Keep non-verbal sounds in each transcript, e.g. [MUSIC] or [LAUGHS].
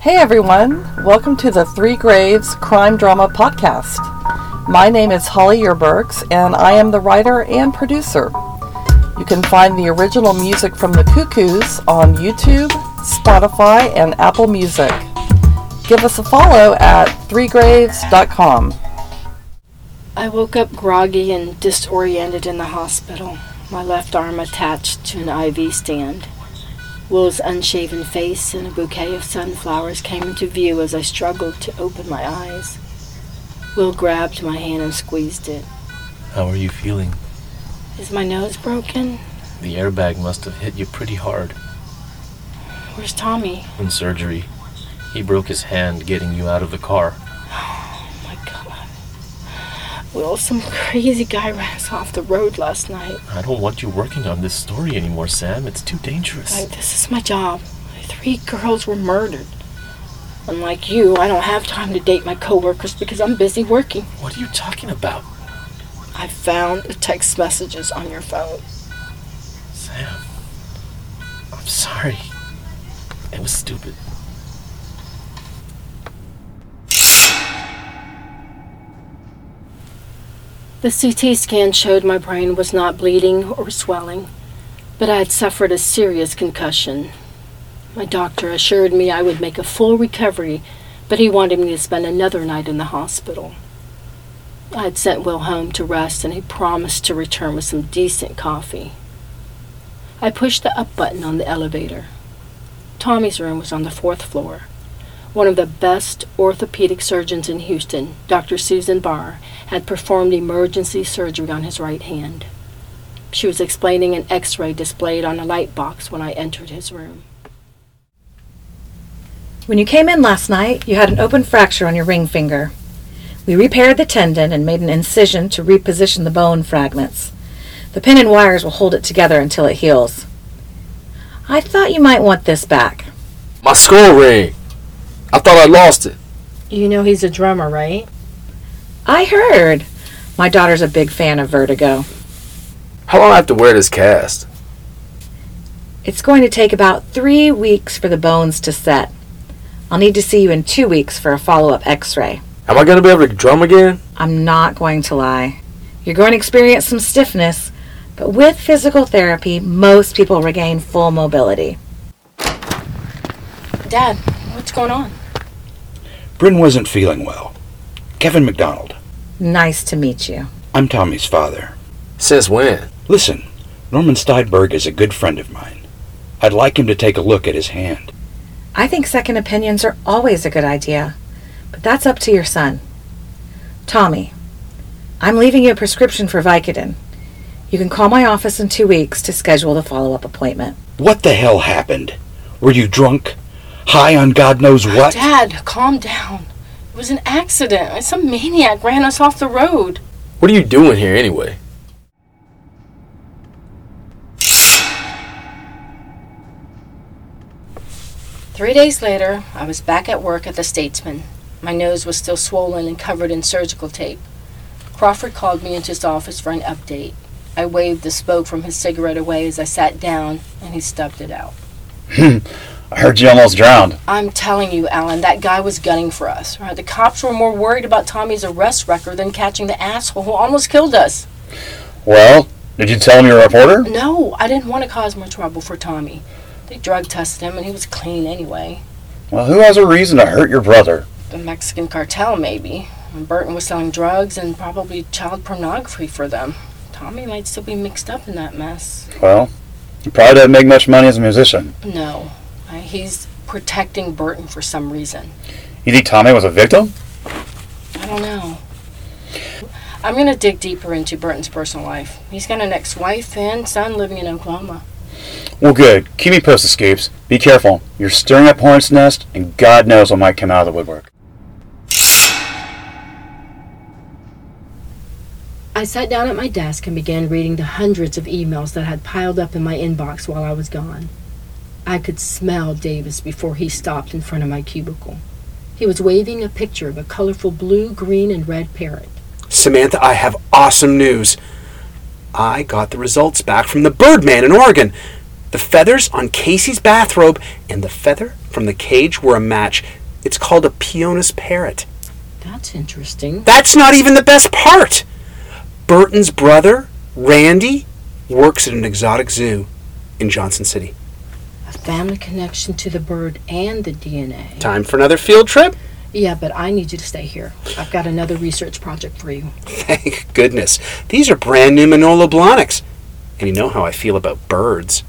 Hey everyone, welcome to the Three Graves Crime Drama Podcast. My name is Holly Yerbergs and I am the writer and producer. You can find the original music from the Cuckoos on YouTube, Spotify, and Apple Music. Give us a follow at threegraves.com. I woke up groggy and disoriented in the hospital, my left arm attached to an IV stand. Will's unshaven face and a bouquet of sunflowers came into view as I struggled to open my eyes. Will grabbed my hand and squeezed it. How are you feeling? Is my nose broken? The airbag must have hit you pretty hard. Where's Tommy? In surgery. He broke his hand getting you out of the car. Will, some crazy guy ran us off the road last night. I don't want you working on this story anymore, Sam. It's too dangerous. Like, this is my job. Three girls were murdered. Unlike you, I don't have time to date my coworkers because I'm busy working. What are you talking about? I found the text messages on your phone. Sam. I'm sorry. It was stupid. The CT scan showed my brain was not bleeding or swelling, but I had suffered a serious concussion. My doctor assured me I would make a full recovery, but he wanted me to spend another night in the hospital. I had sent Will home to rest, and he promised to return with some decent coffee. I pushed the up button on the elevator. Tommy's room was on the fourth floor. One of the best orthopedic surgeons in Houston, Dr. Susan Barr, had performed emergency surgery on his right hand. She was explaining an x ray displayed on a light box when I entered his room. When you came in last night, you had an open fracture on your ring finger. We repaired the tendon and made an incision to reposition the bone fragments. The pin and wires will hold it together until it heals. I thought you might want this back. My skull ring. I thought I lost it. You know he's a drummer, right? I heard. My daughter's a big fan of Vertigo. How long do I have to wear this cast? It's going to take about three weeks for the bones to set. I'll need to see you in two weeks for a follow up x ray. Am I going to be able to drum again? I'm not going to lie. You're going to experience some stiffness, but with physical therapy, most people regain full mobility. Dad, what's going on? Bryn wasn't feeling well. Kevin McDonald. Nice to meet you. I'm Tommy's father. Since when? Listen, Norman Steinberg is a good friend of mine. I'd like him to take a look at his hand. I think second opinions are always a good idea, but that's up to your son. Tommy, I'm leaving you a prescription for Vicodin. You can call my office in two weeks to schedule the follow up appointment. What the hell happened? Were you drunk? High on God knows oh, what? Dad, calm down. It was an accident. Some maniac ran us off the road. What are you doing here anyway? Three days later, I was back at work at the Statesman. My nose was still swollen and covered in surgical tape. Crawford called me into his office for an update. I waved the smoke from his cigarette away as I sat down, and he stubbed it out. [LAUGHS] [LAUGHS] I heard you almost drowned. I'm telling you, Alan, that guy was gunning for us. Right? The cops were more worried about Tommy's arrest record than catching the asshole who almost killed us. Well, did you tell him you're a reporter? No, I didn't want to cause more trouble for Tommy. They drug tested him, and he was clean anyway. Well, who has a reason to hurt your brother? The Mexican cartel, maybe. And Burton was selling drugs and probably child pornography for them. Tommy might still be mixed up in that mess. Well, he probably doesn't make much money as a musician. No, he's protecting Burton for some reason. You think Tommy was a victim? I don't know. I'm going to dig deeper into Burton's personal life. He's got an ex wife and son living in Oklahoma. Well, good. Keep me posted, Scapes. Be careful. You're stirring up hornet's nest, and God knows what might come out of the woodwork. I sat down at my desk and began reading the hundreds of emails that had piled up in my inbox while I was gone. I could smell Davis before he stopped in front of my cubicle. He was waving a picture of a colorful blue, green, and red parrot. Samantha, I have awesome news. I got the results back from the Birdman in Oregon. The feathers on Casey's bathrobe and the feather from the cage were a match. It's called a Pionus parrot. That's interesting. That's not even the best part. Burton's brother, Randy, works at an exotic zoo in Johnson City. Family connection to the bird and the DNA. Time for another field trip? Yeah, but I need you to stay here. I've got another research project for you. [LAUGHS] Thank goodness. These are brand new Manolo Blahniks. And you know how I feel about birds.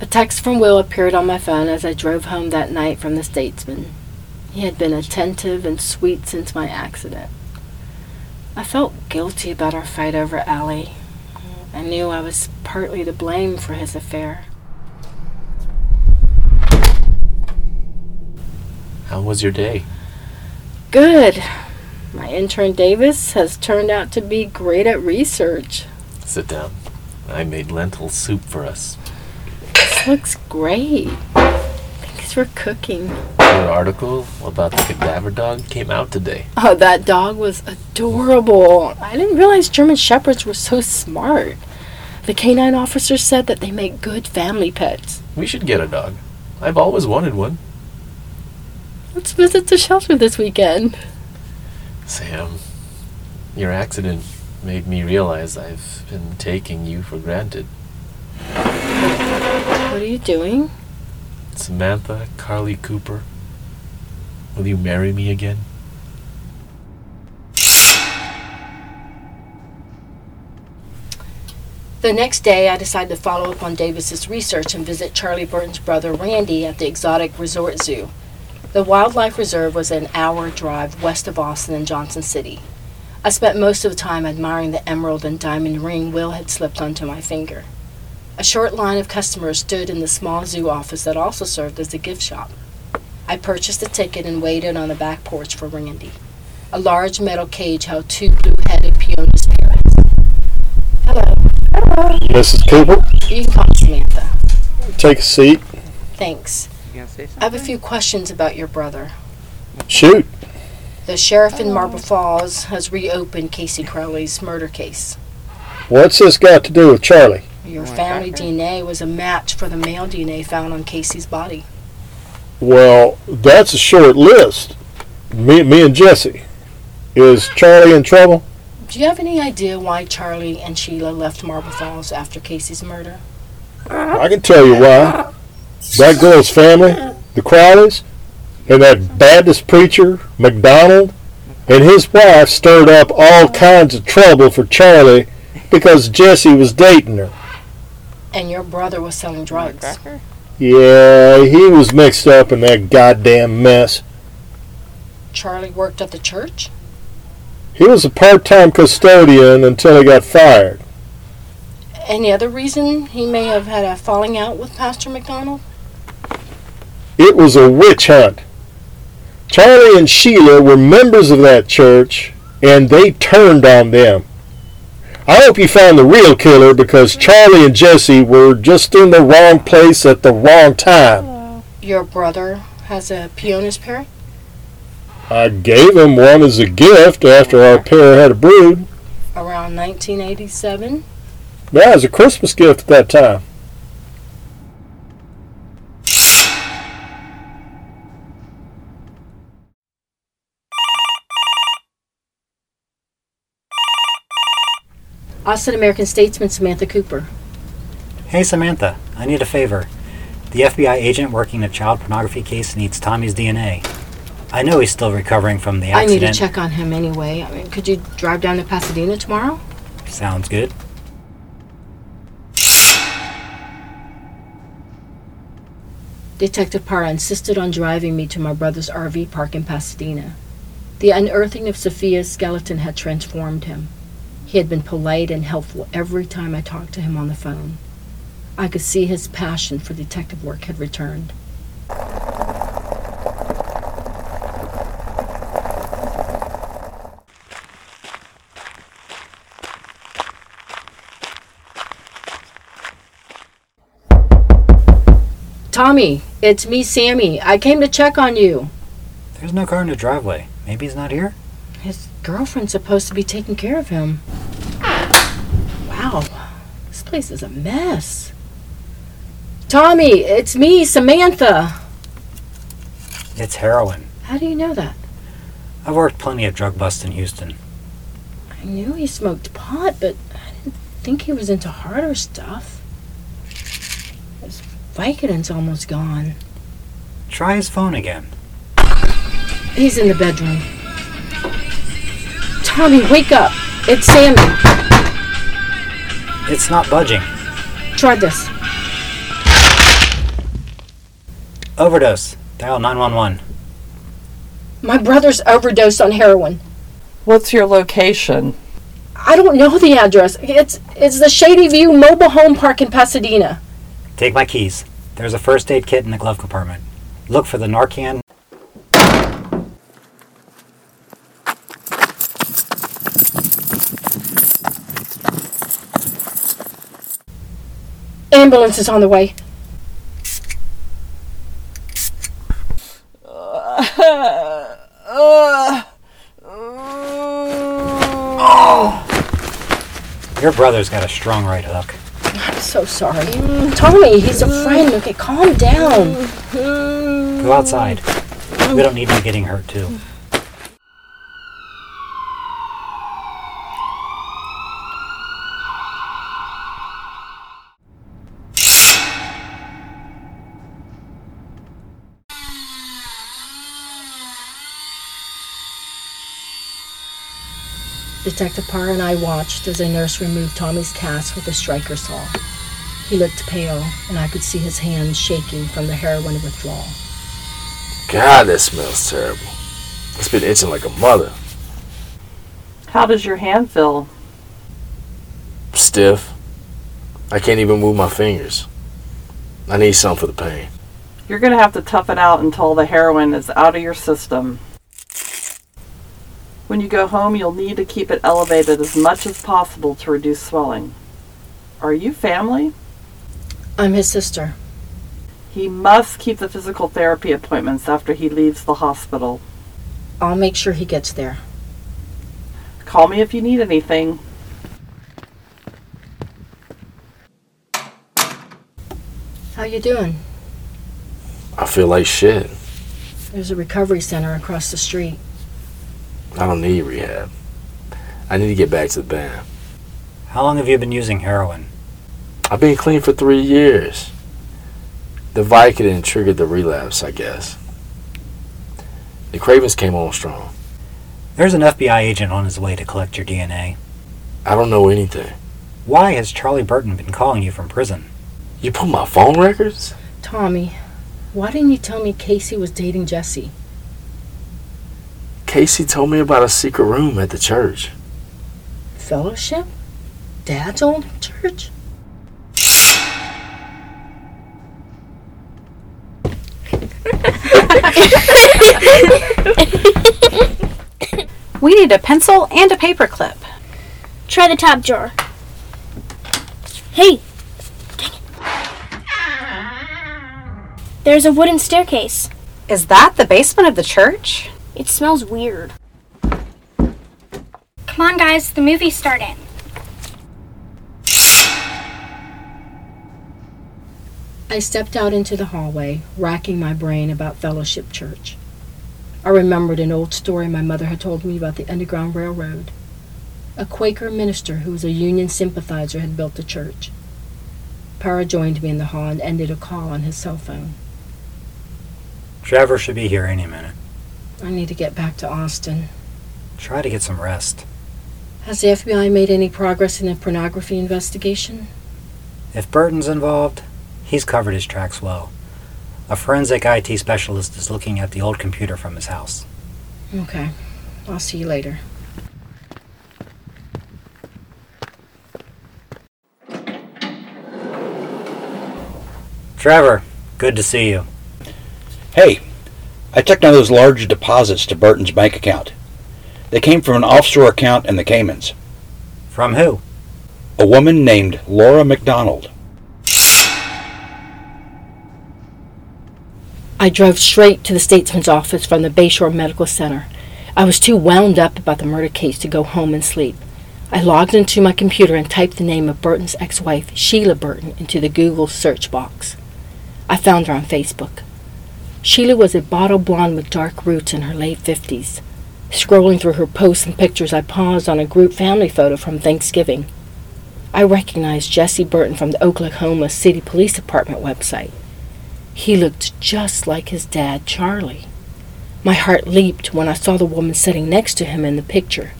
A text from Will appeared on my phone as I drove home that night from the Statesman. He had been attentive and sweet since my accident. I felt guilty about our fight over Allie. I knew I was partly to blame for his affair. How was your day? Good. My intern Davis has turned out to be great at research. Sit down. I made lentil soup for us. This looks great. For cooking. Your article about the cadaver dog came out today. Oh, that dog was adorable. I didn't realize German Shepherds were so smart. The canine officer said that they make good family pets. We should get a dog. I've always wanted one. Let's visit the shelter this weekend. Sam, your accident made me realize I've been taking you for granted. What are you doing? Samantha Carly Cooper, will you marry me again? The next day, I decided to follow up on Davis's research and visit Charlie Burton's brother Randy at the Exotic Resort Zoo. The Wildlife Reserve was an hour drive west of Austin and Johnson City. I spent most of the time admiring the emerald and diamond ring Will had slipped onto my finger. A short line of customers stood in the small zoo office that also served as a gift shop. I purchased a ticket and waited on the back porch for Randy. A large metal cage held two blue-headed Pionus parrots. Hello. Mrs. Cooper, You can call me Samantha. take a seat. Thanks. I have a few questions about your brother. Shoot. The sheriff in Marble Falls has reopened Casey Crowley's murder case. What's this got to do with Charlie? Your family DNA was a match for the male DNA found on Casey's body. Well, that's a short list. Me, me and Jesse. Is Charlie in trouble? Do you have any idea why Charlie and Sheila left Marble Falls after Casey's murder? I can tell you why. That girl's family, the Crowleys, and that Baptist preacher, McDonald, and his wife stirred up all kinds of trouble for Charlie because Jesse was dating her. And your brother was selling drugs. Yeah, he was mixed up in that goddamn mess. Charlie worked at the church? He was a part-time custodian until he got fired. Any other reason he may have had a falling out with Pastor McDonald? It was a witch hunt. Charlie and Sheila were members of that church, and they turned on them. I hope you found the real killer because Charlie and Jesse were just in the wrong place at the wrong time. Your brother has a Pionus parrot? I gave him one as a gift after our pair had a brood. Around 1987? Yeah, it was a Christmas gift at that time. Austin American statesman Samantha Cooper. Hey Samantha, I need a favor. The FBI agent working a child pornography case needs Tommy's DNA. I know he's still recovering from the accident. I need to check on him anyway. I mean, could you drive down to Pasadena tomorrow? Sounds good. Detective Parra insisted on driving me to my brother's RV park in Pasadena. The unearthing of Sophia's skeleton had transformed him. He had been polite and helpful every time I talked to him on the phone. I could see his passion for detective work had returned. Tommy, it's me, Sammy. I came to check on you. There's no car in the driveway. Maybe he's not here? Girlfriend's supposed to be taking care of him. Wow, this place place is a mess. Tommy, it's me, Samantha. It's heroin. How do you know that? I've worked plenty of drug busts in Houston. I knew he smoked pot, but I didn't think he was into harder stuff. His Vicodin's almost gone. Try his phone again. He's in the bedroom. Tommy, wake up. It's Sammy. It's not budging. Try this. Overdose. Dial 911. My brother's overdosed on heroin. What's your location? I don't know the address. It's it's the Shady View Mobile Home Park in Pasadena. Take my keys. There's a first aid kit in the glove compartment. Look for the Narcan. Ambulance is on the way. [SIGHS] Your brother's got a strong right hook. I'm so sorry. Tommy, he's a friend. Okay, calm down. Go outside. We don't need you getting hurt, too. Detective Parr and I watched as a nurse removed Tommy's cast with a Stryker saw. He looked pale, and I could see his hands shaking from the heroin withdrawal. God, that smells terrible. It's been itching like a mother. How does your hand feel? Stiff. I can't even move my fingers. I need something for the pain. You're going to have to tough it out until the heroin is out of your system. When you go home, you'll need to keep it elevated as much as possible to reduce swelling. Are you family? I'm his sister. He must keep the physical therapy appointments after he leaves the hospital. I'll make sure he gets there. Call me if you need anything. How you doing? I feel like shit. There's a recovery center across the street. I don't need rehab. I need to get back to the band. How long have you been using heroin? I've been clean for three years. The Vicodin triggered the relapse, I guess. The cravings came on strong. There's an FBI agent on his way to collect your DNA. I don't know anything. Why has Charlie Burton been calling you from prison? You put my phone records? Tommy, why didn't you tell me Casey was dating Jesse? Casey told me about a secret room at the church. Fellowship? Dad's old church? We need a pencil and a paper clip. Try the top drawer. Hey! There's a wooden staircase. Is that the basement of the church? It smells weird. Come on, guys, the movie's starting. I stepped out into the hallway, racking my brain about Fellowship Church. I remembered an old story my mother had told me about the Underground Railroad. A Quaker minister who was a Union sympathizer had built the church. Parra joined me in the hall and ended a call on his cell phone. Trevor should be here any minute. I need to get back to Austin. Try to get some rest. Has the FBI made any progress in the pornography investigation? If Burton's involved, he's covered his tracks well. A forensic IT specialist is looking at the old computer from his house. Okay. I'll see you later. Trevor, good to see you. Hey, I checked on those large deposits to Burton's bank account. They came from an offshore account in the Caymans. From who? A woman named Laura McDonald. I drove straight to the statesman's office from the Bayshore Medical Center. I was too wound up about the murder case to go home and sleep. I logged into my computer and typed the name of Burton's ex wife, Sheila Burton, into the Google search box. I found her on Facebook. Sheila was a bottle blonde with dark roots in her late 50s. Scrolling through her posts and pictures, I paused on a group family photo from Thanksgiving. I recognized Jesse Burton from the Oklahoma City Police Department website. He looked just like his dad, Charlie. My heart leaped when I saw the woman sitting next to him in the picture.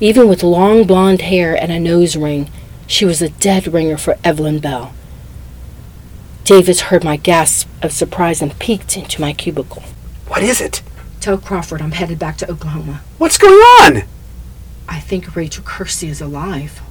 Even with long blonde hair and a nose ring, she was a dead ringer for Evelyn Bell. Davis heard my gasp of surprise and peeked into my cubicle. What is it? Tell Crawford I'm headed back to Oklahoma. What's going on? I think Rachel Kersey is alive.